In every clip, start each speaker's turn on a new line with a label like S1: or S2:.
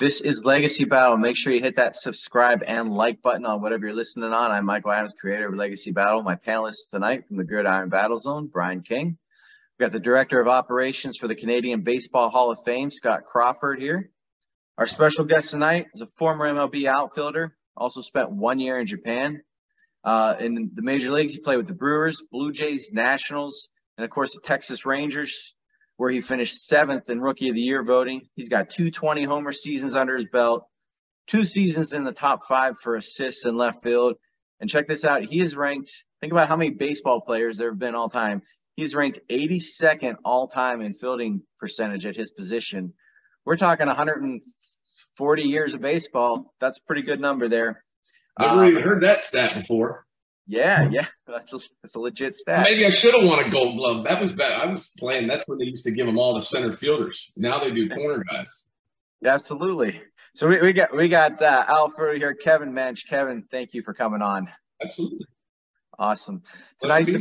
S1: This is Legacy Battle. Make sure you hit that subscribe and like button on whatever you're listening on. I'm Michael Adams, creator of Legacy Battle. My panelists tonight from the Gridiron Battle Zone, Brian King. We've got the Director of Operations for the Canadian Baseball Hall of Fame, Scott Crawford here. Our special guest tonight is a former MLB outfielder, also spent one year in Japan. Uh, in the major leagues, he played with the Brewers, Blue Jays, Nationals, and of course the Texas Rangers where he finished seventh in Rookie of the Year voting. He's got two 20 homer seasons under his belt, two seasons in the top five for assists in left field. And check this out he is ranked, think about how many baseball players there have been all time. He's ranked 82nd all time in fielding percentage at his position. We're talking 140 years of baseball. That's a pretty good number there.
S2: Never um, even heard that stat before.
S1: Yeah, yeah, that's a, that's a legit stat.
S2: Maybe I should have won a Gold Glove. That was bad. I was playing. That's when they used to give them all the center fielders. Now they do corner guys.
S1: Absolutely. So we, we got we got uh, Alfred here, Kevin Mench. Kevin, thank you for coming on.
S2: Absolutely.
S1: Awesome. Tonight's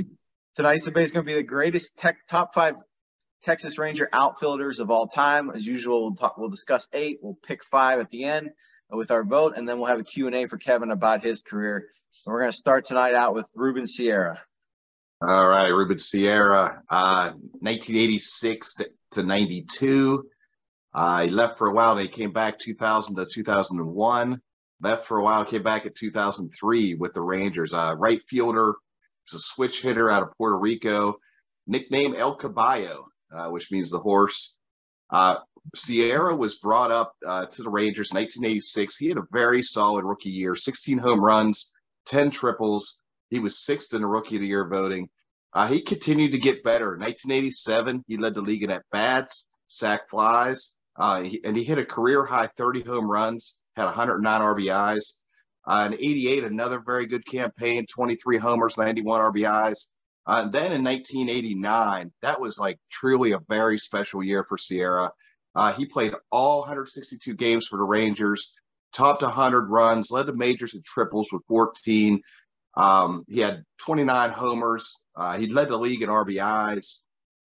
S1: tonight's debate is going to be the greatest tech, top five Texas Ranger outfielders of all time. As usual, we'll talk. We'll discuss eight. We'll pick five at the end with our vote, and then we'll have a Q and A for Kevin about his career we're going to start tonight out with Ruben Sierra.
S3: All right, Ruben Sierra, uh, 1986 to, to 92. Uh, he left for a while. They came back 2000 to 2001. Left for a while. Came back at 2003 with the Rangers. Uh, right fielder. Was a switch hitter out of Puerto Rico. Nickname El Caballo, uh, which means the horse. Uh, Sierra was brought up uh, to the Rangers in 1986. He had a very solid rookie year, 16 home runs, 10 triples. He was sixth in the rookie of the year voting. Uh, he continued to get better. In 1987, he led the league in at bats, sack flies, uh, and he hit a career high 30 home runs, had 109 RBIs. Uh, in 88, another very good campaign, 23 homers, 91 RBIs. Uh, and then in 1989, that was like truly a very special year for Sierra. Uh, he played all 162 games for the Rangers, topped 100 runs, led the majors in triples with 14. Um, he had 29 homers. Uh, he led the league in RBIs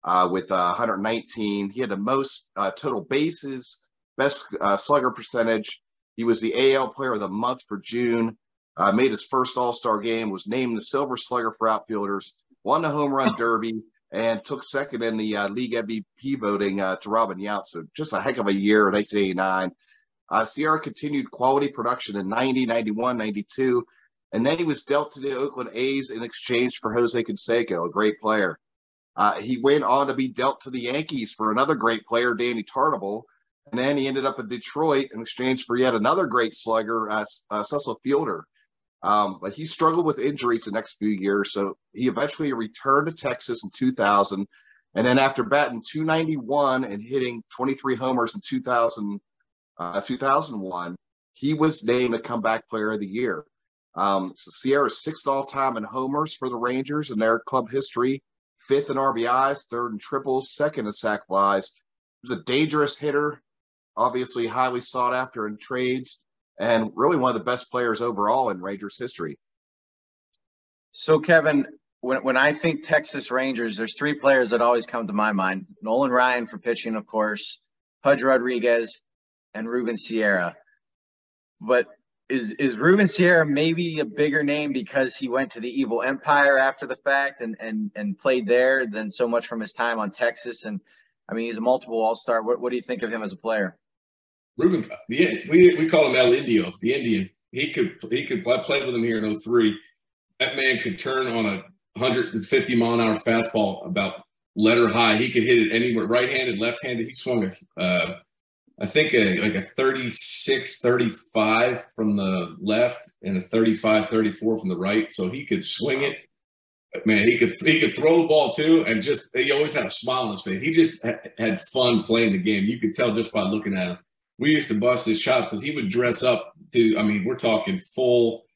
S3: uh, with uh, 119. He had the most uh, total bases, best uh, slugger percentage. He was the AL Player of the Month for June. Uh, made his first All Star game. Was named the Silver Slugger for outfielders. Won the home run derby and took second in the league MVP voting to Robin Yount. So just a heck of a year in 1989. Uh, Sierra continued quality production in 90, 91, 92, and then he was dealt to the Oakland A's in exchange for Jose Canseco, a great player. Uh, he went on to be dealt to the Yankees for another great player, Danny Tartabull, and then he ended up in Detroit in exchange for yet another great slugger, uh, uh, Cecil Fielder. Um, but he struggled with injuries the next few years, so he eventually returned to Texas in 2000. And then after batting 291 and hitting 23 homers in 2000, uh, 2001, he was named a comeback player of the year. Um, so Sierra's sixth all time in homers for the Rangers in their club history, fifth in RBIs, third in triples, second in sac flies. He was a dangerous hitter, obviously highly sought after in trades, and really one of the best players overall in Rangers history.
S1: So, Kevin, when, when I think Texas Rangers, there's three players that always come to my mind Nolan Ryan for pitching, of course, Pudge Rodriguez, and Ruben Sierra. But is is Ruben Sierra maybe a bigger name because he went to the Evil Empire after the fact and and and played there than so much from his time on Texas? And I mean, he's a multiple All Star. What what do you think of him as a player?
S2: Ruben, we we call him El Indio, the Indian. He could he could I played with him here in 03. That man could turn on a 150 mile an hour fastball about letter high. He could hit it anywhere, right handed, left handed. He swung a uh, I think a, like a 36, 35 from the left and a 35, 34 from the right. So he could swing it. Man, he could he could throw the ball too, and just he always had a smile on his face. He just had fun playing the game. You could tell just by looking at him. We used to bust his shot because he would dress up to. I mean, we're talking full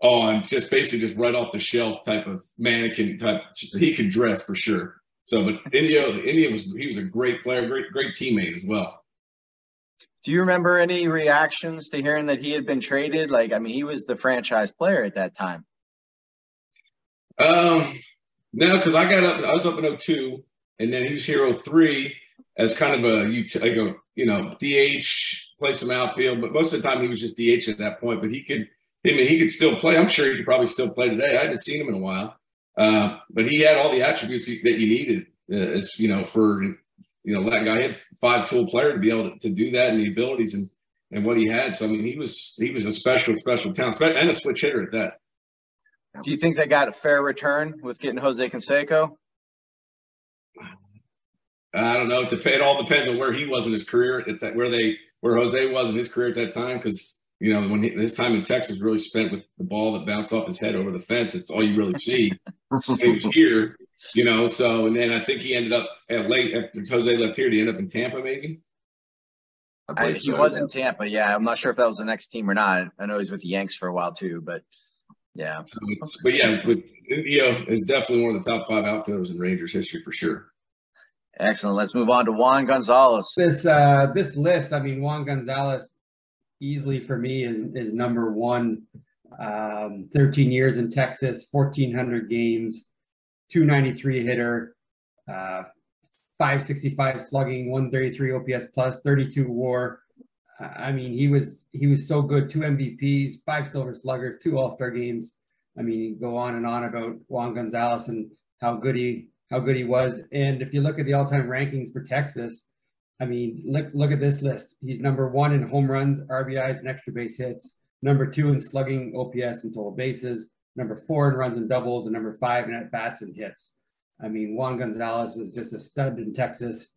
S2: on just basically just right off the shelf type of mannequin type. He could dress for sure. So, but Indio, Indio was he was a great player, great great teammate as well.
S1: Do you remember any reactions to hearing that he had been traded? Like, I mean, he was the franchise player at that time.
S2: Um, no, because I got up, I was up in 02, and then he was here 03 as kind of a, like a you know, DH play some outfield, but most of the time he was just DH at that point. But he could, I mean, he could still play. I'm sure he could probably still play today. I haven't seen him in a while, uh, but he had all the attributes that you needed, uh, as you know, for you know that guy hit five tool player to be able to, to do that and the abilities and and what he had. So I mean, he was he was a special special talent and a switch hitter at that.
S1: Do you think they got a fair return with getting Jose Canseco?
S2: I don't know. It, dep- it all depends on where he was in his career at that, where they, where Jose was in his career at that time. Because you know, when he, his time in Texas really spent with the ball that bounced off his head over the fence, it's all you really see. he was here, you know. So, and then I think he ended up at late after Jose left here. Did he end up in Tampa, maybe?
S1: I, he so, was yeah. in Tampa. Yeah, I'm not sure if that was the next team or not. I know he's with the Yanks for a while too, but yeah.
S2: So but yeah, but Indio is definitely one of the top five outfielders in Rangers history for sure.
S1: Excellent. Let's move on to Juan Gonzalez.
S4: This uh, this list, I mean, Juan Gonzalez easily for me is is number one. Um, 13 years in Texas, 1,400 games, 293 hitter, uh, 565 slugging, 133 OPS plus, 32 WAR. I mean, he was he was so good. Two MVPs, five Silver Sluggers, two All Star games. I mean, go on and on about Juan Gonzalez and how good he how good he was. And if you look at the all-time rankings for Texas, I mean, look look at this list. He's number one in home runs, RBIs, and extra base hits. Number two in slugging, OPS, and total bases. Number four in runs and doubles, and number five in at bats and hits. I mean, Juan Gonzalez was just a stud in Texas,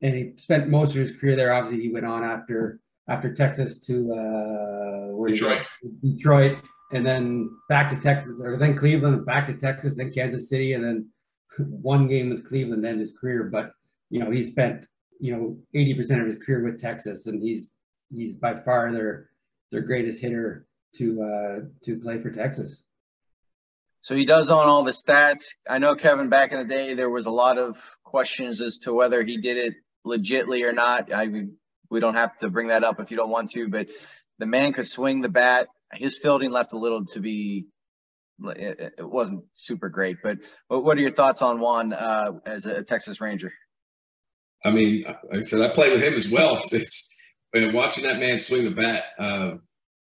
S4: and he spent most of his career there. Obviously, he went on after after Texas to uh,
S2: Detroit.
S4: Detroit, and then back to Texas, or then Cleveland, back to Texas, then Kansas City, and then one game with Cleveland in his career, but you know he spent you know 80% of his career with Texas, and he's he's by far their their greatest hitter to uh, to play for Texas.
S1: So he does own all the stats. I know Kevin back in the day there was a lot of questions as to whether he did it legitly or not. I we don't have to bring that up if you don't want to, but the man could swing the bat. His fielding left a little to be it, wasn't super great. But what are your thoughts on Juan uh, as a Texas Ranger?
S2: I mean, like I said, I played with him as well. It's, it's watching that man swing the bat. Uh,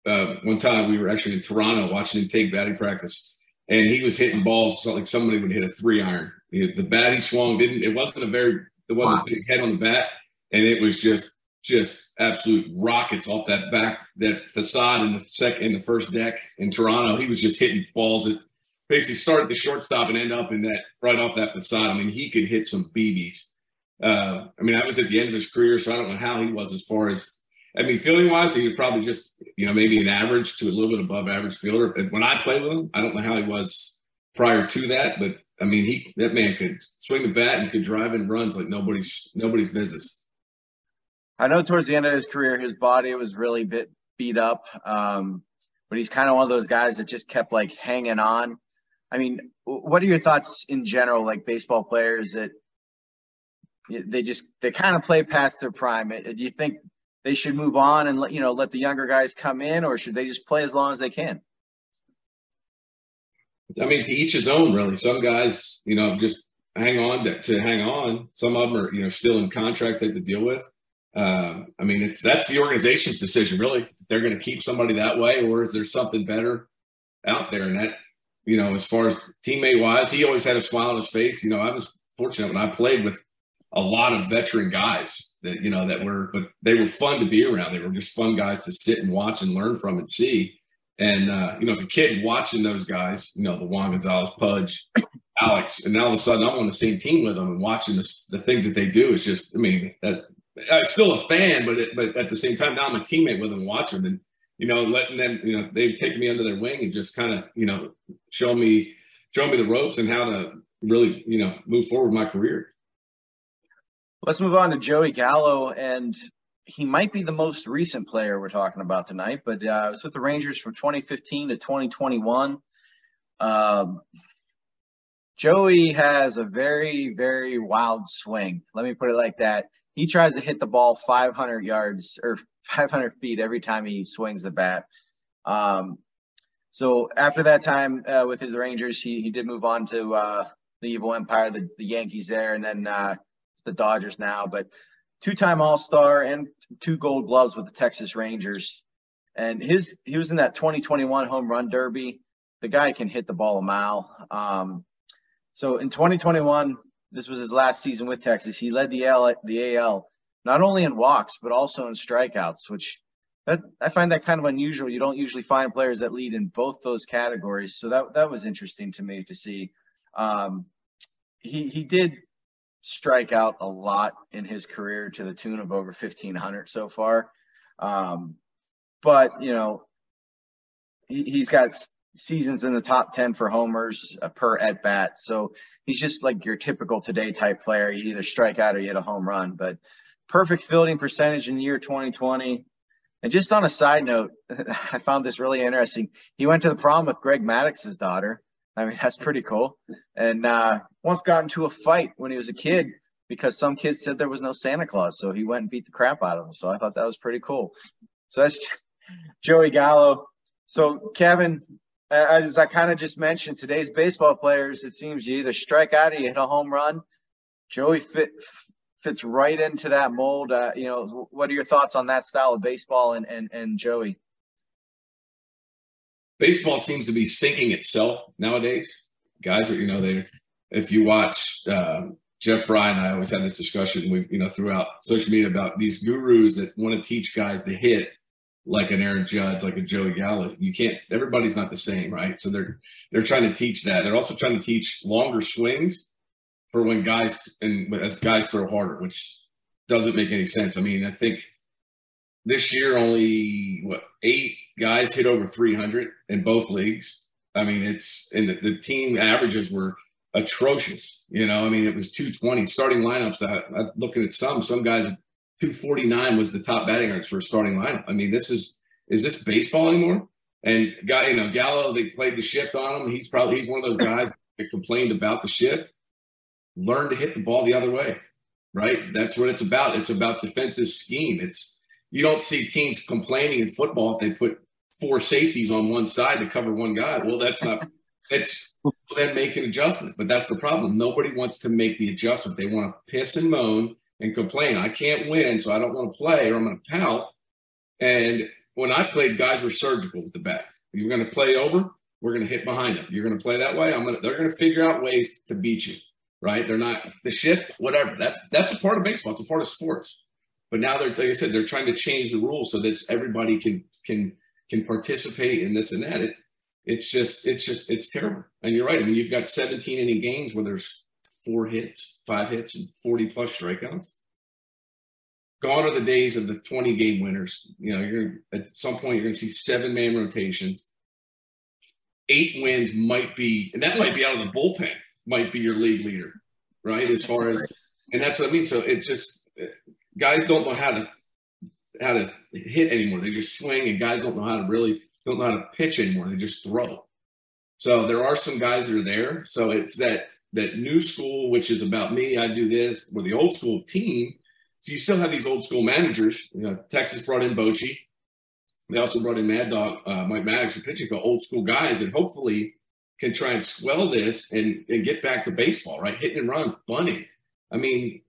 S2: uh, one time we were actually in Toronto watching him take batting practice, and he was hitting balls like somebody would hit a three iron. The, the bat he swung didn't. It wasn't a very. There wasn't wow. a big head on the bat, and it was just just absolute rockets off that back that facade in the second in the first deck in Toronto. He was just hitting balls that basically started the shortstop and end up in that right off that facade. I mean, he could hit some BBs. Uh, I mean, I was at the end of his career, so I don't know how he was as far as. I mean, fielding wise, he was probably just you know maybe an average to a little bit above average fielder. When I played with him, I don't know how he was prior to that, but I mean, he that man could swing the bat and could drive in runs like nobody's nobody's business.
S1: I know towards the end of his career, his body was really bit beat up. Um, but he's kind of one of those guys that just kept like hanging on. I mean, what are your thoughts in general, like baseball players that they just they kind of play past their prime? Do you think they should move on and let you know let the younger guys come in, or should they just play as long as they can?
S2: I mean, to each his own, really. Some guys, you know, just hang on to, to hang on. Some of them are, you know, still in contracts they have to deal with. Uh, I mean, it's that's the organization's decision, really. If they're going to keep somebody that way, or is there something better out there? And that, you know, as far as teammate wise, he always had a smile on his face. You know, I was fortunate when I played with a lot of veteran guys that you know that were, but they were fun to be around. They were just fun guys to sit and watch and learn from and see. And uh, you know, as a kid watching those guys, you know, the Juan Gonzalez, Pudge, Alex, and now all of a sudden I'm on the same team with them and watching this, the things that they do is just, I mean, that's I'm still a fan, but it, but at the same time, now I'm a teammate with them, watching and you know, letting them, you know, they've taken me under their wing and just kind of, you know, show me, show me the ropes and how to really, you know, move forward my career.
S1: Let's move on to Joey Gallo, and he might be the most recent player we're talking about tonight. But uh, I was with the Rangers from 2015 to 2021. Um, Joey has a very, very wild swing. Let me put it like that he tries to hit the ball 500 yards or 500 feet every time he swings the bat. Um, so after that time uh, with his Rangers, he, he did move on to uh, the Evil Empire, the, the Yankees there, and then uh, the Dodgers now. But two-time All-Star and two Gold Gloves with the Texas Rangers. And his he was in that 2021 home run derby. The guy can hit the ball a mile. Um, so in 2021, this was his last season with Texas. He led the AL, the AL not only in walks but also in strikeouts, which that I find that kind of unusual. You don't usually find players that lead in both those categories. So that that was interesting to me to see. Um, he he did strike out a lot in his career to the tune of over 1500 so far. Um, but you know, he, he's got seasons in the top 10 for homers uh, per at bat. So he's just like your typical today type player. You either strike out or you hit a home run, but perfect fielding percentage in the year 2020. And just on a side note, I found this really interesting. He went to the prom with Greg Maddux's daughter. I mean, that's pretty cool. And uh, once got into a fight when he was a kid because some kids said there was no Santa Claus. So he went and beat the crap out of him. So I thought that was pretty cool. So that's Joey Gallo. So, Kevin, as I kind of just mentioned, today's baseball players, it seems you either strike out or you hit a home run. Joey fit, fits right into that mold. Uh, you know, what are your thoughts on that style of baseball and, and, and Joey?
S2: Baseball seems to be sinking itself nowadays. Guys are, you know, they if you watch uh, Jeff Frye and I always had this discussion, we you know throughout social media about these gurus that want to teach guys to hit like an Aaron Judge, like a Joey Gallo. You can't. Everybody's not the same, right? So they're they're trying to teach that. They're also trying to teach longer swings for when guys and as guys throw harder, which doesn't make any sense. I mean, I think this year only what eight guys hit over 300 in both leagues. I mean, it's and the, the team averages were atrocious. You know, I mean, it was 220 starting lineups. That I'm looking at some some guys 249 was the top batting average for a starting lineup. I mean, this is is this baseball anymore? And guy, you know, Gallo, they played the shift on him. He's probably he's one of those guys that complained about the shift. Learn to hit the ball the other way, right? That's what it's about. It's about defensive scheme. It's you don't see teams complaining in football if they put four safeties on one side to cover one guy. Well, that's not. It's then make an adjustment, but that's the problem. Nobody wants to make the adjustment. They want to piss and moan and complain. I can't win, so I don't want to play, or I'm going to pout. And when I played, guys were surgical with the bat. You're going to play over. We're going to hit behind them. You're going to play that way. I'm going to. They're going to figure out ways to beat you. Right? They're not the shift. Whatever. That's that's a part of baseball. It's a part of sports. But now they're, like I said, they're trying to change the rules so this everybody can can can participate in this and that. It, it's just it's just it's terrible. And you're right. I mean, you've got 17 inning games where there's four hits, five hits, and 40 plus strikeouts. Gone are the days of the 20 game winners. You know, you're at some point you're going to see seven man rotations. Eight wins might be, and that might be out of the bullpen. Might be your league leader, right? As far as, and that's what I mean. So it just guys don't know how to how to hit anymore. They just swing, and guys don't know how to really don't know how to pitch anymore. They just throw. So there are some guys that are there. So it's that that new school, which is about me. I do this. With the old school team, so you still have these old school managers. You know, Texas brought in Bochy. They also brought in Mad Dog, uh, Mike Maddux, and pitching old school guys, and hopefully can try and swell this and, and get back to baseball, right? Hitting and run, bunting. I mean,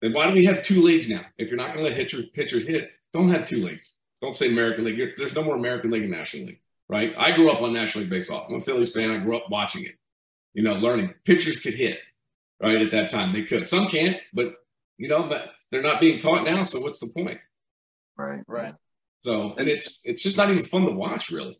S2: then why do we have two leagues now? If you're not going to let pitchers, pitchers hit, don't have two leagues. Don't say American League. There's no more American League and National League, right? I grew up on National League baseball. I'm a Phillies fan. I grew up watching it, you know, learning. Pitchers could hit, right? At that time, they could. Some can't, but, you know, but they're not being taught now. So what's the point?
S1: Right, right.
S2: So, and it's it's just not even fun to watch, really.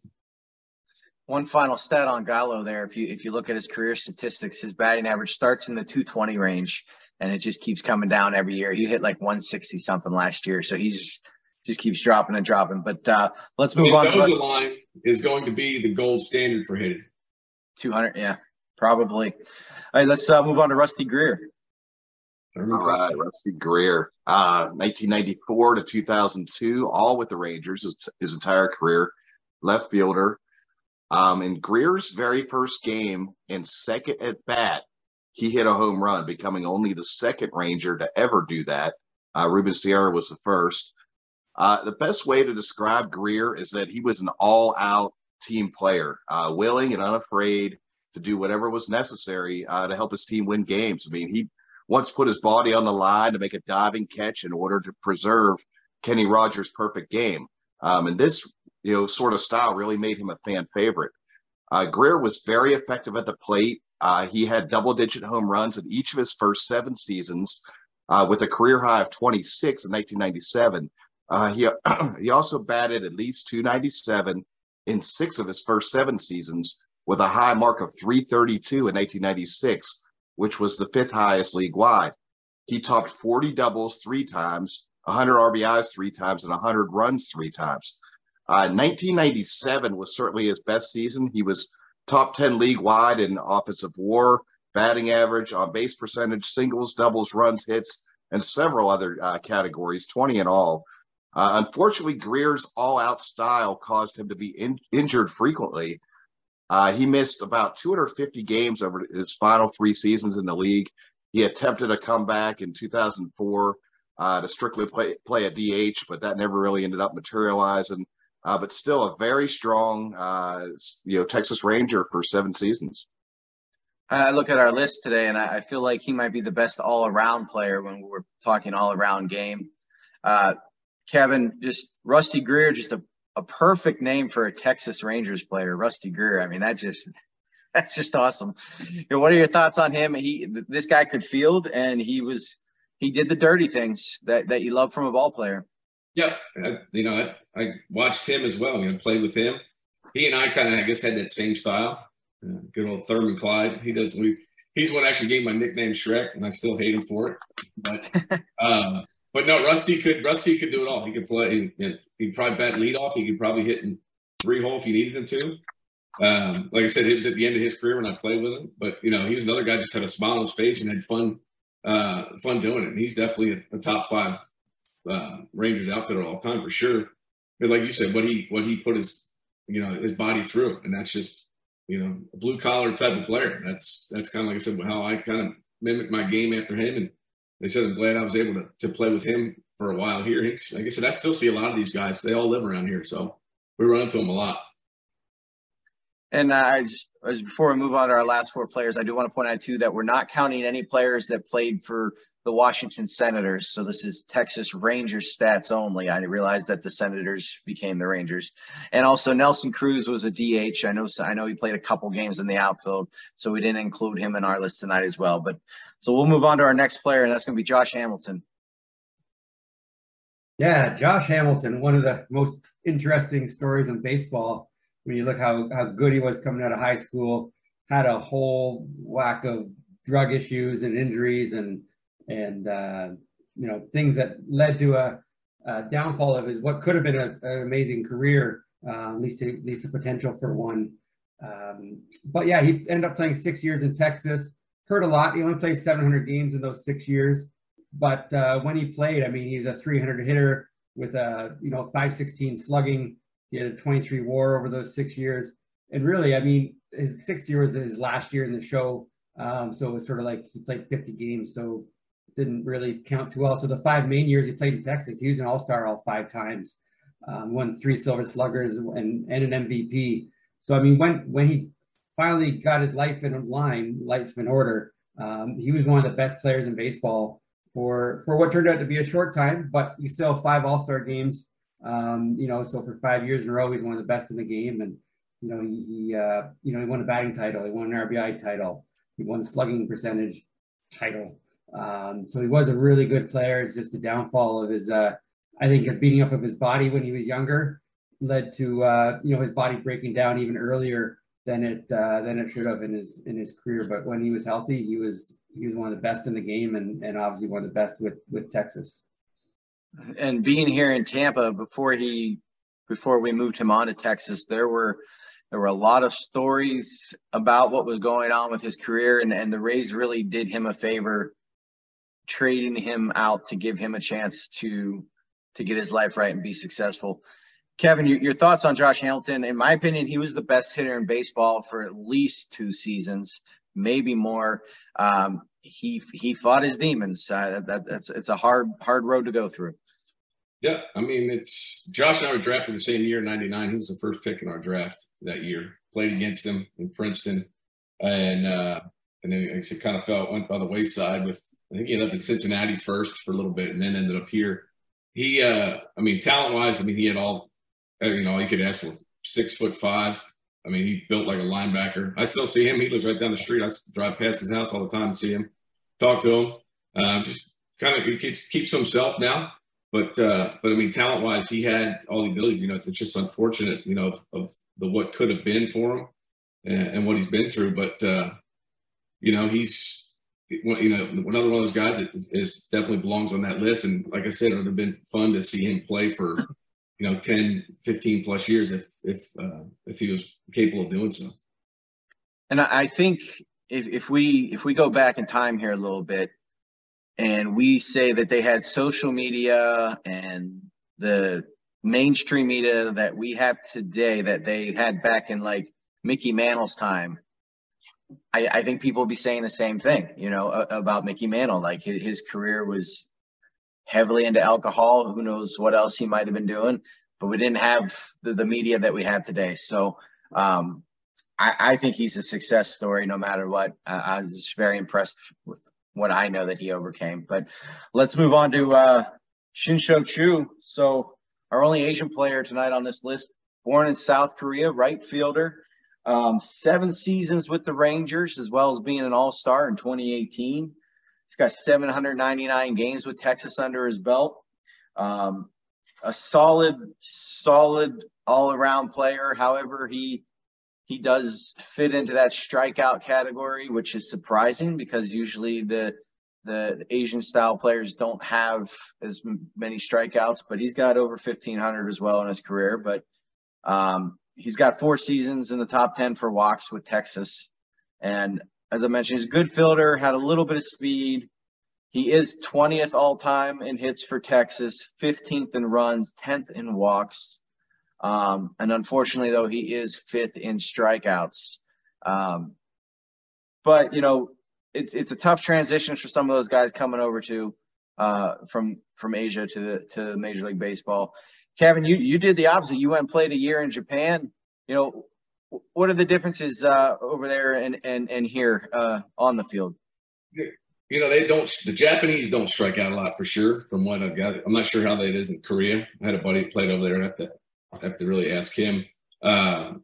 S1: One final stat on Gallo there. If you if you look at his career statistics, his batting average starts in the 220 range and it just keeps coming down every year. He hit like 160 something last year, so he's just, just keeps dropping and dropping. But uh, let's move I mean,
S2: on. The line is going to be the gold standard for hitting.
S1: 200, yeah, probably. All right, let's uh, move on to Rusty Greer.
S3: All right, Rusty Greer, uh, 1994 to 2002, all with the Rangers his, his entire career, left fielder. Um, in Greer's very first game and second at bat, he hit a home run, becoming only the second Ranger to ever do that. Uh, Ruben Sierra was the first. Uh, the best way to describe Greer is that he was an all out team player, uh, willing and unafraid to do whatever was necessary uh, to help his team win games. I mean, he once put his body on the line to make a diving catch in order to preserve Kenny Rogers' perfect game. Um, and this, you know, sort of style really made him a fan favorite. Uh, Greer was very effective at the plate. Uh, he had double digit home runs in each of his first seven seasons, uh, with a career high of 26 in 1997. Uh, he, he also batted at least 297 in six of his first seven seasons, with a high mark of 332 in 1996, which was the fifth highest league wide. He topped 40 doubles three times, 100 RBIs three times, and 100 runs three times. Uh, 1997 was certainly his best season. He was top 10 league wide in offensive war, batting average, on base percentage, singles, doubles, runs, hits, and several other uh, categories, 20 in all. Uh, unfortunately, Greer's all out style caused him to be in- injured frequently. Uh, he missed about 250 games over his final three seasons in the league. He attempted a comeback in 2004 uh, to strictly play, play a DH, but that never really ended up materializing uh, but still a very strong, uh, you know, Texas Ranger for seven seasons.
S1: I look at our list today, and I feel like he might be the best all-around player when we're talking all-around game. Kevin, just Rusty Greer, just a, a perfect name for a Texas Rangers player, Rusty Greer. I mean, that just that's just awesome. You know, what are your thoughts on him? He this guy could field, and he was he did the dirty things that that you love from a ball player.
S2: Yeah, I, you know, I, I, watched him as well. You know, played with him. He and I kind of, I guess, had that same style. Uh, good old Thurman Clyde. He does. We. He's what actually gave my nickname Shrek, and I still hate him for it. But, uh, but no, Rusty could. Rusty could do it all. He could play. He, he'd probably bat lead off. He could probably hit in three hole if you needed him to. Um, like I said, it was at the end of his career when I played with him. But you know, he was another guy just had a smile on his face and had fun, uh, fun doing it. And he's definitely a, a top five uh, Rangers outfit at all time for sure. But like you said, what he what he put his you know his body through, and that's just you know a blue collar type of player. That's that's kind of like I said how I kind of mimicked my game after him, and they said I'm glad I was able to to play with him for a while here. Like I said, I still see a lot of these guys. They all live around here, so we run into them a lot.
S1: And uh, I just, before we move on to our last four players, I do want to point out too that we're not counting any players that played for the Washington Senators. So this is Texas Rangers stats only. I realized that the Senators became the Rangers. And also Nelson Cruz was a DH. I know I know he played a couple games in the outfield, so we didn't include him in our list tonight as well. But so we'll move on to our next player, and that's going to be Josh Hamilton.
S4: Yeah, Josh Hamilton, one of the most interesting stories in baseball. When you look how, how good he was coming out of high school, had a whole whack of drug issues and injuries and and uh, you know things that led to a, a, downfall of his what could have been a, an amazing career, uh, at least at least the potential for one. Um, but yeah, he ended up playing six years in Texas. Hurt a lot. He only played 700 games in those six years. But uh, when he played, I mean, he's a 300 hitter with a you know 516 slugging. He had a 23 WAR over those six years. And really, I mean, his sixth year was his last year in the show. Um, so it was sort of like he played 50 games. So didn't really count too well. So the five main years he played in Texas, he was an All Star all five times, um, won three Silver Sluggers and, and an MVP. So I mean, when when he finally got his life in line, life in order, um, he was one of the best players in baseball for for what turned out to be a short time, but he still five All Star games. Um, you know, so for five years in a row, he's one of the best in the game, and you know he, he uh, you know he won a batting title, he won an RBI title, he won slugging percentage title. Um, so he was a really good player. It's just the downfall of his, uh, I think, a beating up of his body when he was younger led to uh, you know his body breaking down even earlier than it uh, than it should have in his in his career. But when he was healthy, he was he was one of the best in the game, and and obviously one of the best with with Texas.
S1: And being here in Tampa before he before we moved him on to Texas, there were there were a lot of stories about what was going on with his career, and and the Rays really did him a favor trading him out to give him a chance to to get his life right and be successful. Kevin, your, your thoughts on Josh Hamilton? In my opinion, he was the best hitter in baseball for at least two seasons, maybe more. Um, he he fought his demons. Uh, that, that's it's a hard hard road to go through.
S2: Yeah, I mean it's Josh and I were drafted the same year, '99. He was the first pick in our draft that year. Played against him in Princeton, and uh, and then it kind of felt went by the wayside with I think he ended up in Cincinnati first for a little bit, and then ended up here. He, uh, I mean, talent wise, I mean, he had all, uh, you know, all you could ask for. Six foot five. I mean, he built like a linebacker. I still see him. He lives right down the street. I drive past his house all the time to see him, talk to him. Um, just kind of he keeps keeps himself now. But uh, but I mean, talent wise, he had all the abilities. You know, it's just unfortunate, you know, of, of the what could have been for him and, and what he's been through. But uh, you know, he's you know, another one of those guys that is, is, definitely belongs on that list. And like I said, it would have been fun to see him play for, you know, 10, 15 plus years if, if, uh, if he was capable of doing so.
S1: And I think if, if we, if we go back in time here a little bit and we say that they had social media and the mainstream media that we have today that they had back in like Mickey Mantle's time, I, I, think people will be saying the same thing, you know, about Mickey Mantle. Like his, his, career was heavily into alcohol. Who knows what else he might have been doing, but we didn't have the, the media that we have today. So um, I, I, think he's a success story no matter what. Uh, I was just very impressed with what I know that he overcame. But let's move on to uh, Shin-Soo Choo. So our only Asian player tonight on this list, born in South Korea, right fielder. Um, seven seasons with the Rangers, as well as being an All Star in 2018. He's got 799 games with Texas under his belt. Um, a solid, solid all around player. However, he he does fit into that strikeout category, which is surprising because usually the the Asian style players don't have as many strikeouts, but he's got over 1500 as well in his career. But um, he's got four seasons in the top 10 for walks with Texas. And as I mentioned, he's a good fielder, had a little bit of speed. He is 20th all time in hits for Texas, 15th in runs, 10th in walks. Um, and unfortunately, though, he is fifth in strikeouts. Um, but, you know, it's, it's a tough transition for some of those guys coming over to uh, from from Asia to the to Major League Baseball. Kevin, you you did the opposite. You went and played a year in Japan. You know, what are the differences uh, over there and and and here uh, on the field?
S2: You know, they don't. The Japanese don't strike out a lot for sure. From what I've got, I'm not sure how that is in Korea. I had a buddy played over there. I have to I have to really ask him. Um,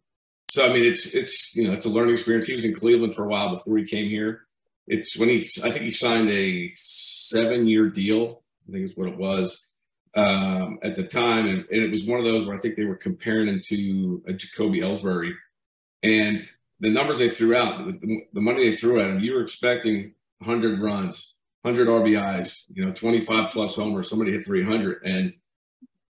S2: so I mean, it's it's you know it's a learning experience. He was in Cleveland for a while before he came here. It's when he I think he signed a seven year deal. I think is what it was um, at the time, and, and, it was one of those where I think they were comparing him to a Jacoby Ellsbury, and the numbers they threw out, the, the money they threw at him, you were expecting 100 runs, 100 RBIs, you know, 25 plus homers. Somebody hit 300, and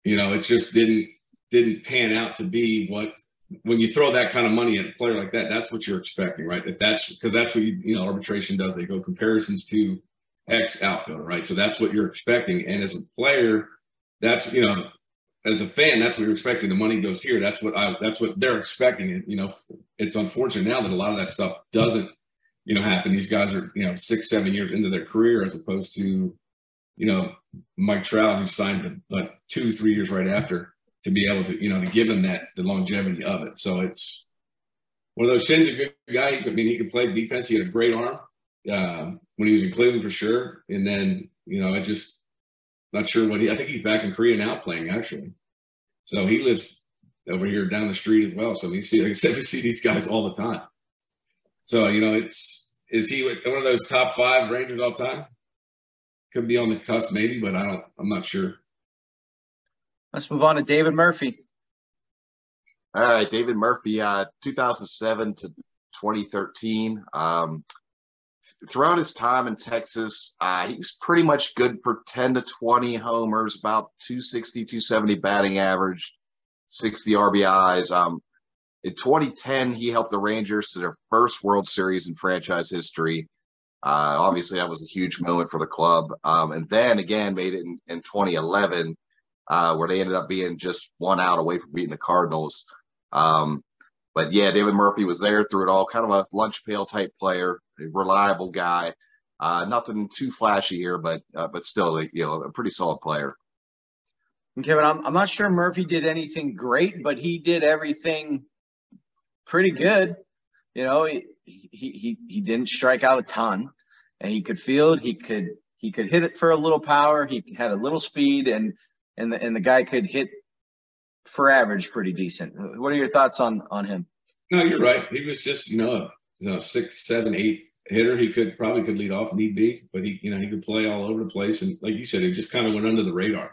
S2: you know, it just didn't didn't pan out to be what when you throw that kind of money at a player like that, that's what you're expecting, right? If that's because that's what you, you know arbitration does. They go comparisons to X outfielder, right? So that's what you're expecting. And as a player, that's you know as a fan that's what you're expecting the money goes here that's what i that's what they're expecting and you know it's unfortunate now that a lot of that stuff doesn't you know happen these guys are you know six seven years into their career as opposed to you know mike trout who signed like two three years right after to be able to you know to give him that the longevity of it so it's one of those Shin's a good guy. I mean, he could play defense. He had a great arm uh, when he was in Cleveland for sure. And then, you know, I just not sure what he. I think he's back in Korea now playing actually. So he lives over here down the street as well. So we see, like I said, we see these guys all the time. So you know, it's is he one of those top five Rangers all time? Could be on the cusp, maybe, but I don't. I'm not sure.
S1: Let's move on to David Murphy.
S3: All right, David Murphy, uh, 2007 to 2013. Um, throughout his time in Texas, uh, he was pretty much good for 10 to 20 homers, about 260, 270 batting average, 60 RBIs. Um, in 2010, he helped the Rangers to their first World Series in franchise history. Uh, obviously, that was a huge moment for the club. Um, and then again, made it in, in 2011, uh, where they ended up being just one out away from beating the Cardinals. Um, but yeah, David Murphy was there through it all, kind of a lunch pail type player, reliable guy. Uh, nothing too flashy here, but uh, but still, you know, a pretty solid player.
S1: And Kevin, I'm I'm not sure Murphy did anything great, but he did everything pretty good. You know, he he he, he didn't strike out a ton. and he could field. He could he could hit it for a little power. He had a little speed, and and the and the guy could hit for average pretty decent. What are your thoughts on on him?
S2: No, you're right. He was just you know a six, seven, eight hitter. He could probably could lead off need be, but he you know he could play all over the place. And like you said, he just kind of went under the radar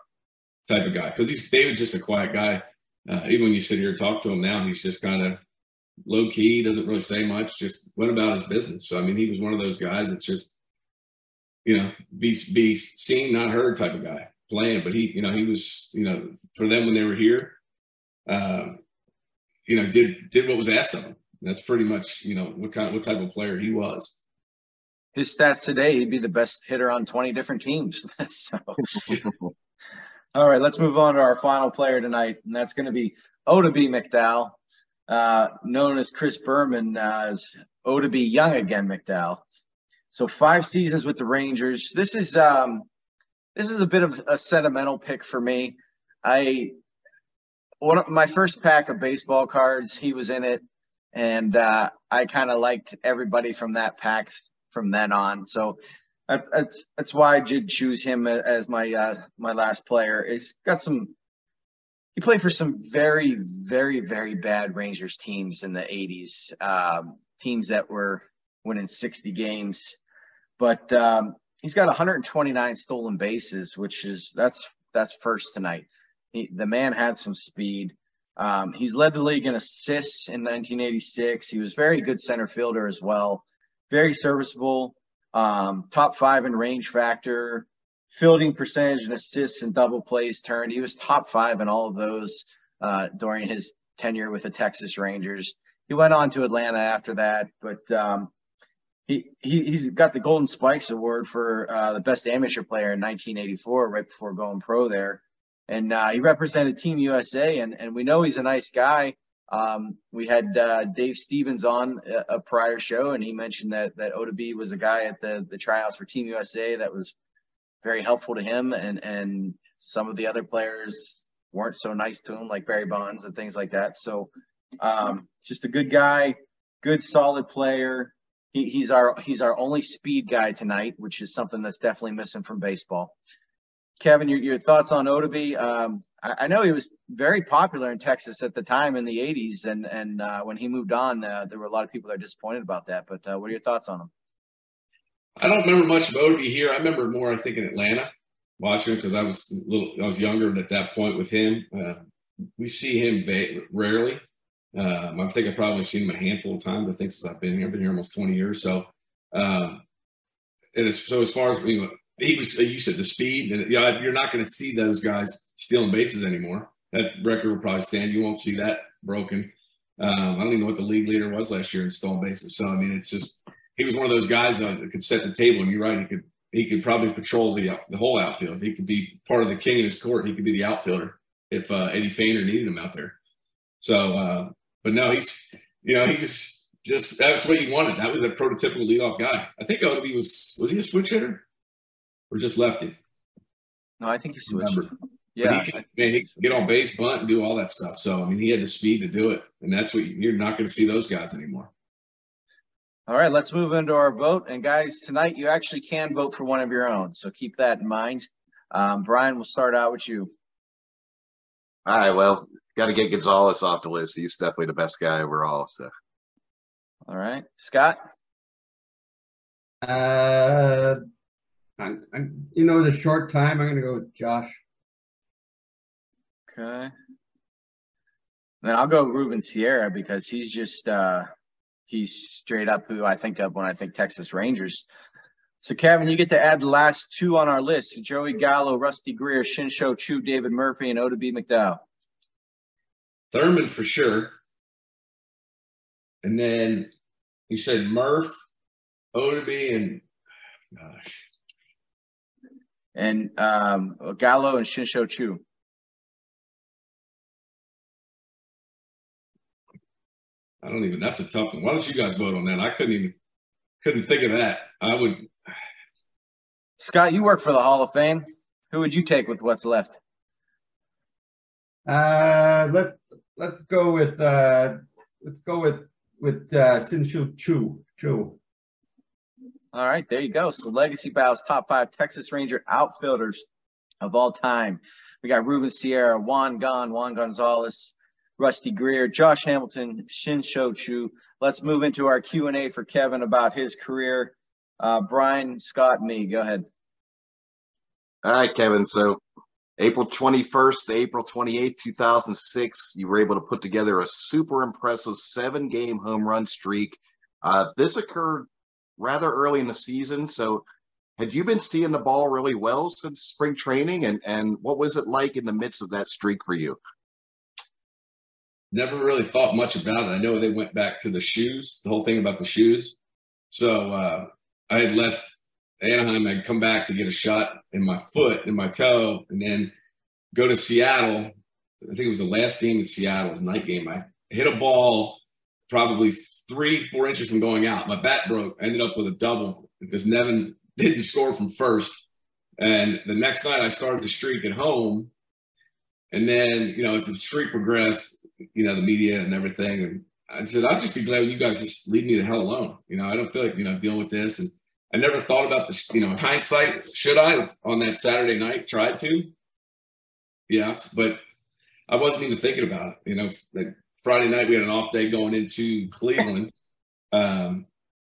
S2: type of guy because he's David's just a quiet guy. Uh, even when you sit here and talk to him now, he's just kind of low key, doesn't really say much, just went about his business. So I mean, he was one of those guys that's just you know be be seen not heard type of guy playing. But he you know he was you know for them when they were here, uh, you know did did what was asked of him. That's pretty much you know what kind what type of player he was.
S1: His stats today, he'd be the best hitter on 20 different teams. so. All right, let's move on to our final player tonight, and that's going to be Oddibe McDowell, uh, known as Chris Berman uh, as Oddibe Young Again McDowell. So five seasons with the Rangers. This is um, this is a bit of a sentimental pick for me. I one of my first pack of baseball cards, he was in it, and uh, I kind of liked everybody from that pack from then on. So that's that's that's why I did choose him as my uh, my last player. He's got some. He played for some very very very bad Rangers teams in the '80s, um, teams that were winning 60 games, but um, he's got 129 stolen bases, which is that's that's first tonight. He, the man had some speed. Um, he's led the league in assists in 1986. He was very good center fielder as well. Very serviceable um, top five in range factor, fielding percentage and assists and double plays turned. He was top five in all of those uh, during his tenure with the Texas Rangers. He went on to Atlanta after that, but um, he, he he's got the Golden Spikes Award for uh, the best amateur player in 1984, right before going pro there, and uh, he represented Team USA, and and we know he's a nice guy. Um, we had uh, Dave Stevens on a, a, prior show, and he mentioned that that Oddibe was a guy at the the tryouts for Team USA that was very helpful to him, and and some of the other players weren't so nice to him, like Barry Bonds and things like that. So, um, just a good guy, good solid player. He, he's our he's our only speed guy tonight, which is something that's definitely missing from baseball. Kevin, your, your thoughts on Oddibe? Um, I, know he was very popular in Texas at the time in the 80s, and and uh, when he moved on, uh, there were a lot of people that are disappointed about that. But uh, what are your thoughts on him?
S2: I don't remember much of Oddibe here. I remember more, I think, in Atlanta watching because I was a little, I was younger at that point with him. Uh, we see him ba- rarely. Um, I think I've probably seen him a handful of times. I think since I've been here, I've been here almost 20 years. So, um, and so as far as you know, he was you said the speed and yeah, you're not going to see those guys stealing bases anymore. That record will probably stand. You won't see that broken. Um, I don't even know what the league leader was last year in stolen bases. So I mean, it's just he was one of those guys that could set the table. And you're right, he could he could probably patrol the the whole outfield. He could be part of the king in his court. He could be the outfielder if uh, Eddie Feigner needed him out there. So, uh, but no, he's you know he was just that's what he wanted. That was a prototypical leadoff guy. I think he was was he a switch hitter? or just lefty?
S1: No, I think he switched. Remember. Yeah,
S2: he could, man, he could get on base, bunt, and do all that stuff. So I mean, he had the speed to do it, and that's what you're not going to see those guys anymore.
S1: All right, let's move into our vote. And guys, tonight you actually can vote for one of your own, so keep that in mind. Um, Brian, we'll start out with you.
S3: All right, well, got to get Gonzalez off the list. He's definitely the best guy overall. So,
S1: all right, Scott.
S4: Uh, I'm, I'm, you know, the short time, I'm going to go with Josh.
S1: Okay. Then I'll go Ruben Sierra because he's just, uh, he's straight up who I think of when I think Texas Rangers. So, Kevin, you get to add the last two on our list Joey Gallo, Rusty Greer, Shin-Soo Choo, David Murphy, and Oddibe McDowell.
S2: Thurman for sure. And then he said Murph, Oddibe, and gosh,
S1: and um, Gallo and Shin-Soo Choo.
S2: I don't even. That's a tough one. Why don't you guys vote on that? I couldn't even couldn't think of that. I would.
S1: Scott, you work for the Hall of Fame. Who would you take with what's left?
S4: Uh, let let's go with uh, let's go with with uh, Shin-Soo Choo. Choo.
S1: All right, there you go. So Legacy Battles top five Texas Ranger outfielders of all time. We got Ruben Sierra, Juan Gon, Juan Gonzalez, Rusty Greer, Josh Hamilton, Shin-Soo Choo. Let's move into our Q and A for Kevin about his career. Uh, Brian, Scott, me. Go ahead.
S3: All right, Kevin. So April 21st to April 28th, 2006, you were able to put together a super impressive seven game home run streak. Uh, this occurred rather early in the season. So, had you been seeing the ball really well since spring training? And, and what was it like in the midst of that streak for you?
S2: Never really thought much about it. I know they went back to the shoes, the whole thing about the shoes. So, uh, I had left Anaheim, I'd come back to get a shot in my foot, in my toe, and then go to Seattle. I think it was the last game in Seattle, it was night game. I hit a ball probably three, four inches from going out. My bat broke. I ended up with a double because Nevin didn't score from first. And the next night I started the streak at home. And then, you know, as the streak progressed, you know, the media and everything, and I said, I'd just be glad you guys just leave me the hell alone. You know, I don't feel like, you know, dealing with this. And I never thought about this, you know, in hindsight, should I on that Saturday night tried to? Yes, but I wasn't even thinking about it. You know, like Friday night we had an off day going into Cleveland. Um,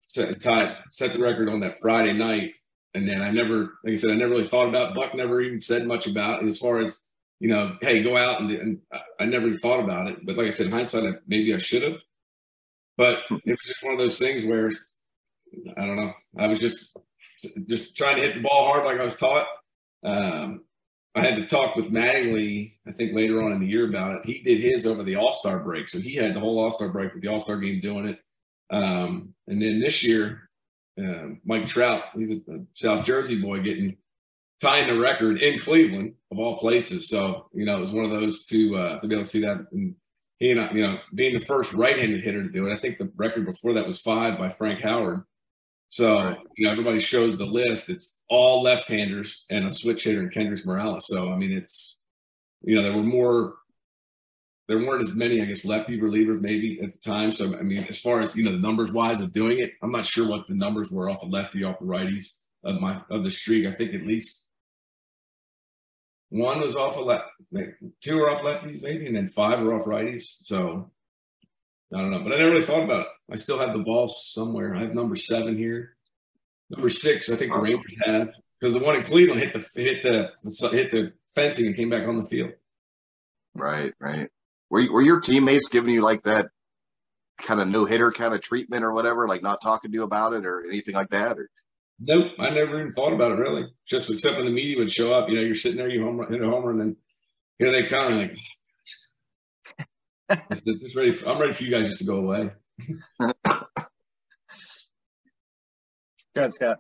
S2: set, tied, set the record on that Friday night, and then I never, like I said, I never really thought about. It. Buck never even said much about it as far as you know. Hey, go out and, and I never even thought about it. But like I said, hindsight, maybe I should have. But it was just one of those things where I don't know. I was just just trying to hit the ball hard like I was taught. Um, I had to talk with Mattingly, I think later on in the year about it. He did his over the All Star break, so he had the whole All Star break with the All Star game doing it. Um, and then this year, uh, Mike Trout, he's a, South Jersey boy, getting tying the record in Cleveland of all places. So you know, it was one of those to uh, to be able to see that. And he and I, you know, being the first right-handed hitter to do it, I think the record before that was five by Frank Howard. So, you know, everybody shows the list. It's all left-handers and a switch hitter in Kendrys Morales. So, I mean, it's, you know, there were more, there weren't as many, I guess, lefty relievers maybe at the time. So, I mean, as far as, you know, the numbers wise of doing it, I'm not sure what the numbers were off of lefty, off of righties of my, of the streak. I think at least one was off of left, two were off lefties maybe, and then five were off righties. So, I don't know, but I never really thought about it. I still have the ball somewhere. I have number seven here. Number six, I think the Rangers have because the one in Cleveland hit the hit the hit the fencing and came back on the field.
S3: Right, right. Were were your teammates giving you like that kind of no hitter kind of treatment or whatever, like not talking to you about it or anything like that? Or
S2: nope, I never even thought about it really. Just when something the media would show up, you know, you're sitting there, you home hit a homer, and then here they come, like just ready. For, I'm ready for you guys just to go away.
S1: Good, Scott.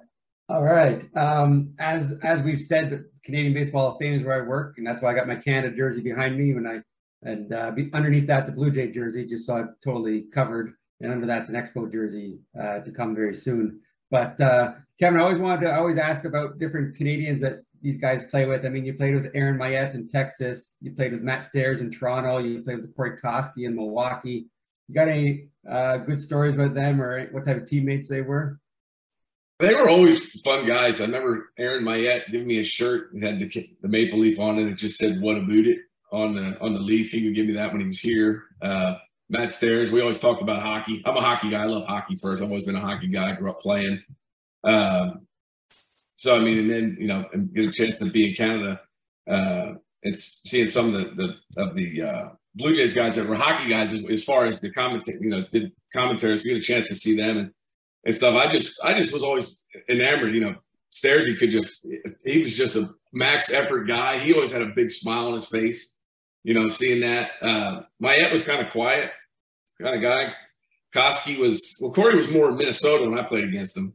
S4: All right. Um, as as we've said, the Canadian Baseball of Fame is where I work, and that's why I got my Canada jersey behind me. When I and uh, be, underneath that's a Blue Jay jersey, just so I'm totally covered. And under that's an Expo jersey uh, to come very soon. But uh, Kevin, I always wanted to always ask about different Canadians that these guys play with. I mean, you played with Aaron Myette in Texas. You played with Matt Stairs in Toronto. You played with Corey Koskie in Milwaukee. You got any uh, good stories about them or what type of teammates they were?
S2: They were always fun guys. I remember Aaron Myette giving me a shirt that had the, the maple leaf on it. It just said "What about it" on the on the leaf. He would give me that when he was here. Uh, Matt Stairs. We always talked about hockey. I'm a hockey guy. I love hockey first. I've always been a hockey guy. I grew up playing. Um, so I mean, and then you know, and get a chance to be in Canada uh, seeing some of the, the of the uh, Blue Jays guys that were hockey guys, as, as far as the commentator, you know, the commentators, get a chance to see them and, and stuff. I just, I just was always enamored. You know, Stairs, he could just, he was just a max effort guy. He always had a big smile on his face. You know, seeing that. Uh, Myette was kind of quiet, kind of guy. Koskie was well. Corey was more Minnesota when I played against him.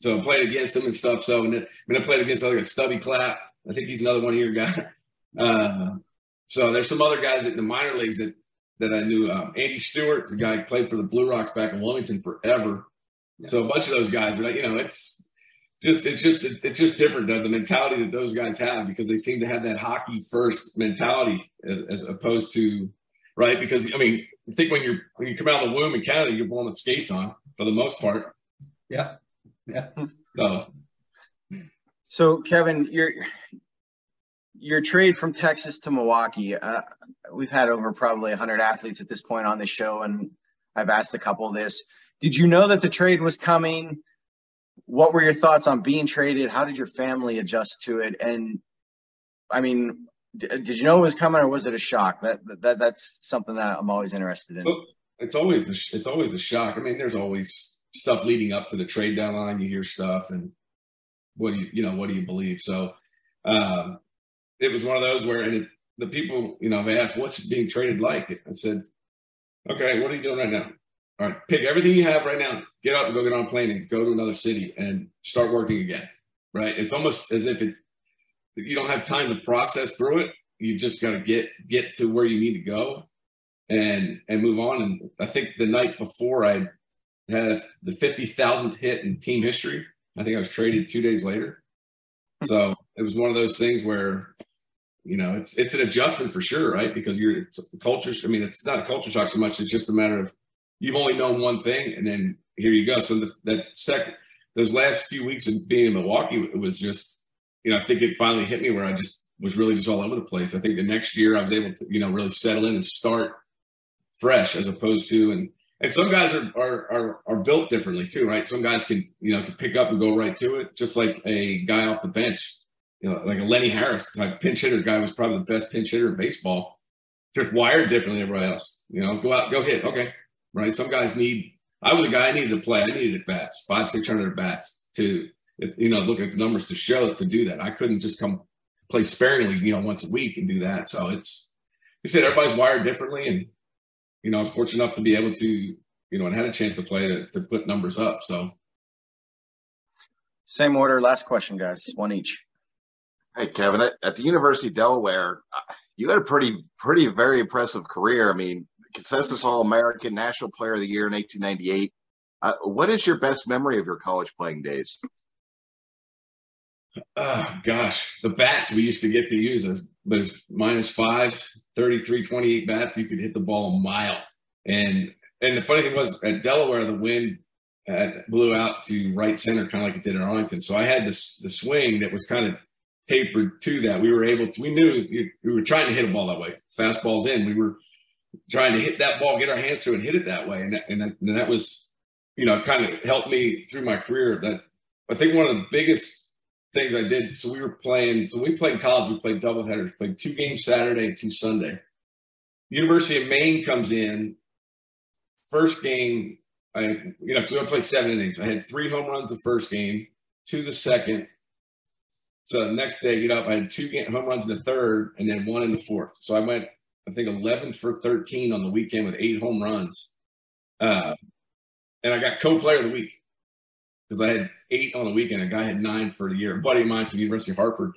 S2: So I played against him and stuff. So and then, I played against like a Stubby Clapp. I think he's another one of your guys. Uh, so there's some other guys in the minor leagues that that I knew. Um, Andy Stewart, the guy who played for the Blue Rocks back in Wilmington forever. Yeah. So a bunch of those guys, but you know, it's just it's just it's just different the, the mentality that those guys have because they seem to have that hockey first mentality as, as opposed to right because I mean I think when you're when you come out of the womb in Canada you're born with skates on for the most part
S4: yeah Yeah.
S2: So
S1: So Kevin, your your trade from Texas to Milwaukee. Uh, we've had over probably 100 athletes at this point on the show, and I've asked a couple of this. Did you know that the trade was coming? What were your thoughts on being traded? How did your family adjust to it? And I mean, did you know it was coming, or was it a shock? That that that's something that I'm always interested in.
S2: It's always a, it's always a shock. I mean, there's always stuff leading up to the trade deadline. You hear stuff, and what do you you know what do you believe? So um, it was one of those where it, the people you know they asked what's being traded like. I said, okay, what are you doing right now? All right, pick everything you have right now. Get up and go get on a plane and go to another city and start working again. Right? It's almost as if it you don't have time to process through it. You just got to get get to where you need to go and and move on. And I think the night before I had the fifty thousandth hit in team history. I think I was traded two days later. Hmm. So it was one of those things where, you know, it's it's an adjustment for sure, right? Because you're culture. I mean, it's not a culture shock so much. It's just a matter of you've only known one thing, and then here you go. So the, that second, those last few weeks of being in Milwaukee, it was just, you know, I think it finally hit me where I just was really just all over the place. I think the next year I was able to, you know, really settle in and start fresh as opposed to and and some guys are, are are are built differently too, right? Some guys can you know can pick up and go right to it, just like a guy off the bench, you know, like a Lenny Harris type pinch hitter guy was probably the best pinch hitter in baseball. Just wired differently than everybody else. You know, go out, go hit, okay, right? Some guys need. I was a guy I needed to play. I needed at bats, five six hundred at bats to you know look at the numbers to show to do that. I couldn't just come play sparingly, you know, once a week and do that. So it's you said everybody's wired differently and you know, I was fortunate enough to be able to, you know, and had a chance to play to, to put numbers up. So,
S1: same order. Last question, guys. One each.
S3: Hey, Kevin, at, at the University of Delaware, uh, you had a pretty, pretty, very impressive career. I mean, consensus All American, National Player of the Year in 1898. Uh, what is your best memory of your college playing days?
S2: Oh, gosh, the bats we used to get to use those, those minus five, 33, 28 bats, you could hit the ball a mile. And and the funny thing was at Delaware, the wind had, blew out to right center, kind of like it did in Arlington. So I had this the swing that was kind of tapered to that. We were able to, we knew we were trying to hit a ball that way. Fastballs in. We were trying to hit that ball, get our hands through and hit it that way. And that, and that, and that was, you know, kind of helped me through my career. That I think one of the biggest things I did. So we were playing. So we played college. We played double headers. Played two games Saturday two Sunday. University of Maine comes in. First game, I you know, so I played seven innings. I had three home runs the first game, two the second. So the next day, get up. I had two home runs in the third, and then one in the fourth. So I went, I think, eleven for thirteen on the weekend with eight home runs. Uh, and I got co-player of the week because I had eight on the weekend. A guy had nine for the year. A buddy of mine from the University of Hartford.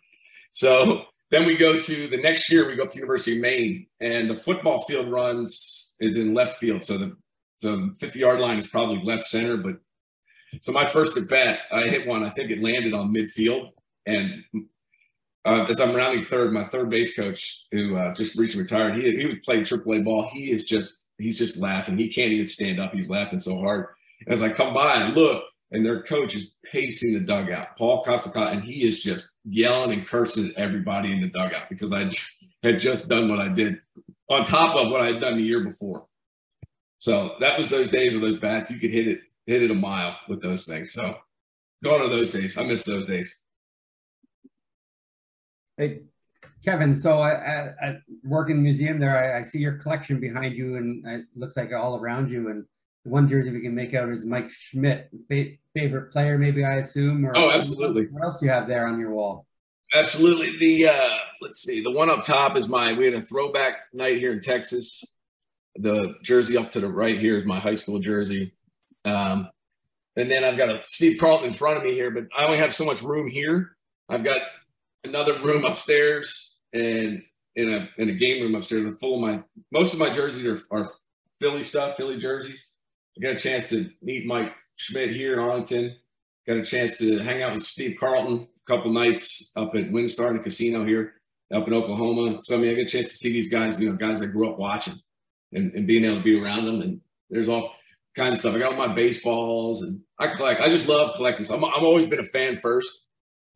S2: So then we go to the next year. We go up to University of Maine, and the football field runs is in left field. So the so 50 yard line is probably left center. But so my first at bat, I hit one. I think it landed on midfield, and uh, as I'm rounding third, my third base coach, who uh, just recently retired, he he would play AAA ball. He is just he's just laughing. He can't even stand up. He's laughing so hard. As I come by and look, and their coach is pacing the dugout, Paul Costacott, and he is just yelling and cursing at everybody in the dugout because I had just done what I did on top of what I had done the year before. So that was those days with those bats. You could hit it, hit it a mile with those things. So going to those days. I miss those days.
S4: Hey, Kevin. So I, I, work in the museum there. I, I see your collection behind you, and it looks like all around you. And the one jersey we can make out is Mike Schmidt, fa- favorite player, maybe I assume. Or
S2: oh, absolutely.
S4: What else do you have there on your wall?
S2: Absolutely. The uh, let's see, the one up top is my. We had a throwback night here in Texas. The jersey up to the right here is my high school jersey. Um, and then I've got a Steve Carlton in front of me here, but I only have so much room here. I've got another room upstairs and in a in a game room upstairs. Full of my most of my jerseys are, are Philly stuff, Philly jerseys. I got a chance to meet Mike Schmidt here in Arlington. Got a chance to hang out with Steve Carlton a couple nights up at WinStar, the casino here up in Oklahoma. So I mean, I got a chance to see these guys, you know, guys I grew up watching and, and being able to be around them. And there's all kinds of stuff. I got all my baseballs and I collect. I just love collecting. I'm, I'm always been a fan first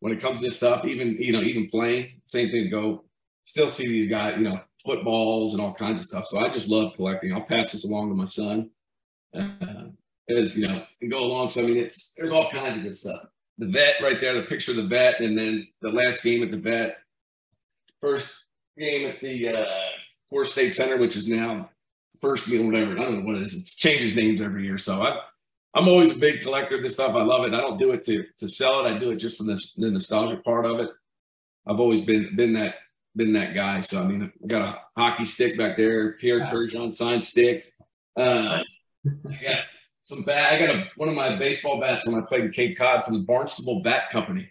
S2: when it comes to this stuff. Even you know, even playing, same thing. Go still see these guys, you know, footballs and all kinds of stuff. So I just love collecting. I'll pass this along to my son. Uh, as you know, and go along. So I mean, it's there's all kinds of good stuff. The vet right there, the picture of the vet, and then the last game at the vet, first game at the uh, CoreStates Center, which is now first game, whatever. I don't know what it is. It changes names every year. So I, I'm always a big collector of this stuff. I love it. I don't do it to to sell it. I do it just for the, the nostalgic part of it. I've always been been that been that guy. So I mean, I got a hockey stick back there, Pierre Turgeon signed stick. Uh, I got some bat. I got a, one of my baseball bats when I played in Cape Cod from the Barnstable Bat Company.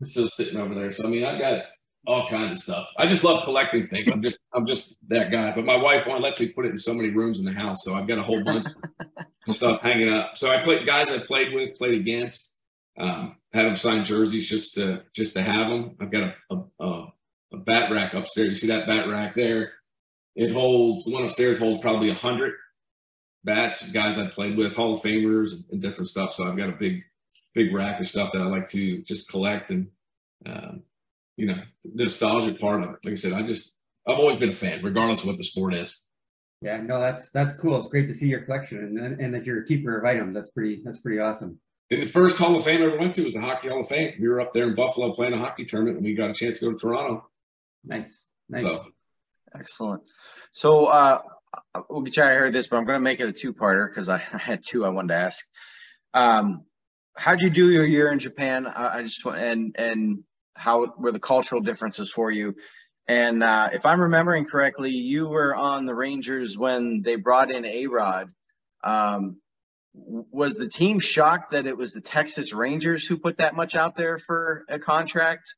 S2: It's still sitting over there. So I mean, I got all kinds of stuff. I just love collecting things. I'm just I'm just that guy. But my wife won't let me put it in so many rooms in the house, so I've got a whole bunch of stuff hanging up. So I played guys I played with, played against, um, had them sign jerseys just to just to have them. I've got a, a, a bat rack upstairs. You see that bat rack there? It holds one upstairs holds probably a hundred bats, guys I played with, Hall of Famers and, and, different stuff. So I've got a big, big rack of stuff that I like to just collect and, um, you know, the nostalgic part of it. Like I said, I just, I've always been a fan, regardless of what the sport is.
S4: Yeah, no, that's that's cool. It's great to see your collection and and that you're a keeper of items. That's pretty that's pretty awesome.
S2: And the first Hall of Fame I ever went to was the Hockey Hall of Fame. We were up there in Buffalo playing a hockey tournament, and we got a chance to go to Toronto.
S4: Nice, nice, so.
S1: excellent. So uh, we'll get you out of here this, but I'm going to make it a two-parter because I, I, had two I wanted to ask. Um, how'd you do your year in Japan? I, I just want and and how were the cultural differences for you? And uh, if I'm remembering correctly, you were on the Rangers when they brought in A Rod. Um, was the team shocked that it was the Texas Rangers who put that much out there for a contract?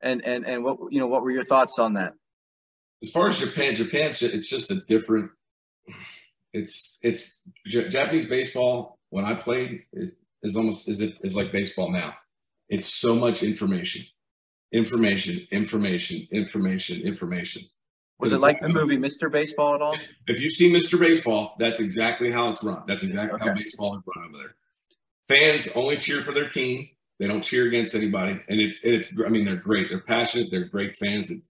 S1: And and and what you know, what were your thoughts on that?
S2: as far as Japan, Japan, it's just a different. It's it's Japanese baseball. When I played, is is almost is it is like baseball now. It's so much information, information, information, information, information.
S1: Was it like the movie Mr. Baseball at all?
S2: If you see Mr. Baseball, that's exactly how it's run. That's exactly okay. how baseball is run over there. Fans only cheer for their team. They don't cheer against anybody, and it's it's. I mean, they're great. They're passionate. They're great fans. It's,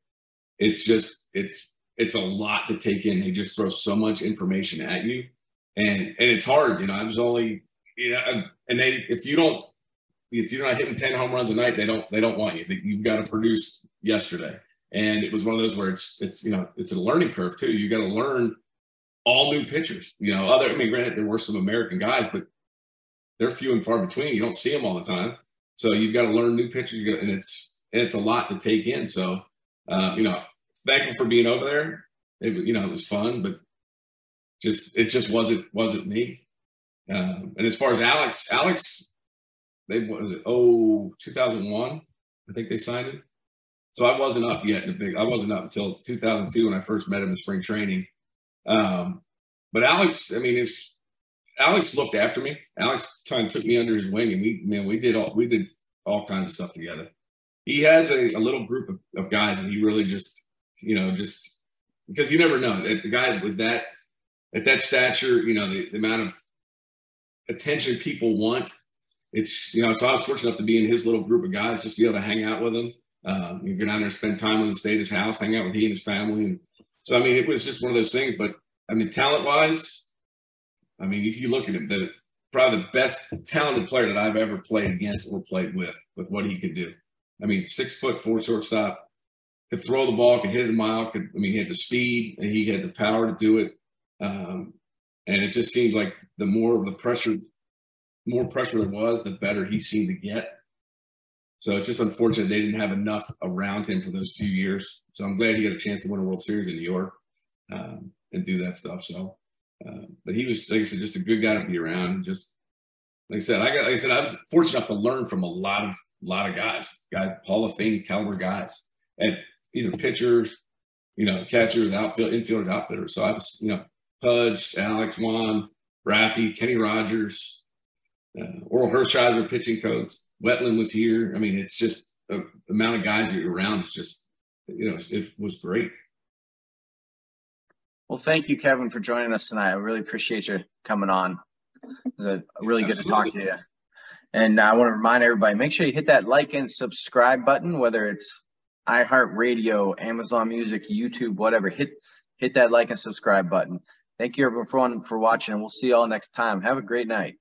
S2: it's just it's it's a lot to take in. They just throw so much information at you, and and it's hard. You know, I was only you know, and they if you don't if you're not hitting ten home runs a night, they don't they don't want you. You've got to produce yesterday, and it was one of those where it's it's you know it's a learning curve too. You got to learn all new pitchers. You know, other I mean, granted there were some American guys, but they're few and far between. You don't see them all the time, so you've got to learn new pitchers, and it's and it's a lot to take in. So uh, you know, thankful for being over there. It, you know, it was fun, but just it just wasn't wasn't me. Um, and as far as Alex, Alex, they was it oh 2001, I think they signed him. So I wasn't up yet in the big. I wasn't up until 2002 when I first met him in spring training. Um, but Alex, I mean, it's Alex looked after me. Alex kind of took me under his wing, and we man, we did all we did all kinds of stuff together he has a, a little group of, of, guys and he really just you know just because you never know that the guy with that at that stature you know the, the amount of attention people want it's you know so i was fortunate enough to be in his little group of guys just be able to hang out with him um, you go down there spend time him stay at his house hang out with he and his family and so i mean it was just one of those things but i mean talent wise i mean if you look at him the probably the best talented player that i've ever played against or played with with what he could do I mean, six foot four shortstop, could throw the ball, could hit it a mile. Could I mean, he had the speed and he had the power to do it. Um, and it just seems like the more of the pressure, more pressure there was, the better he seemed to get. So it's just unfortunate they didn't have enough around him for those few years. So I'm glad he got a chance to win a World Series in New York um, and do that stuff. So, uh, but he was, like I said, just a good guy to be around. Just like I said, I got, like I said, I was fortunate enough to learn from a lot of, lot of guys, guys, Hall of Fame caliber guys, and either pitchers, you know, catchers, outfield, infielders, outfitters. So I was, you know, Pudge, Alex Juan, Raffy, Kenny Rogers, uh, Orel Hershiser pitching coach. Wetteland was here. I mean, it's just the amount of guys that you're around is just, you know, it was great.
S1: Well, thank you, Kevin, for joining us tonight. I really appreciate you coming on. It was a, really good to talk to you. And I want to remind everybody, make sure you hit that like and subscribe button, whether it's iHeartRadio, Amazon Music, YouTube, whatever. Hit hit that like and subscribe button. Thank you everyone for watching, and we'll see you all next time. Have a great night.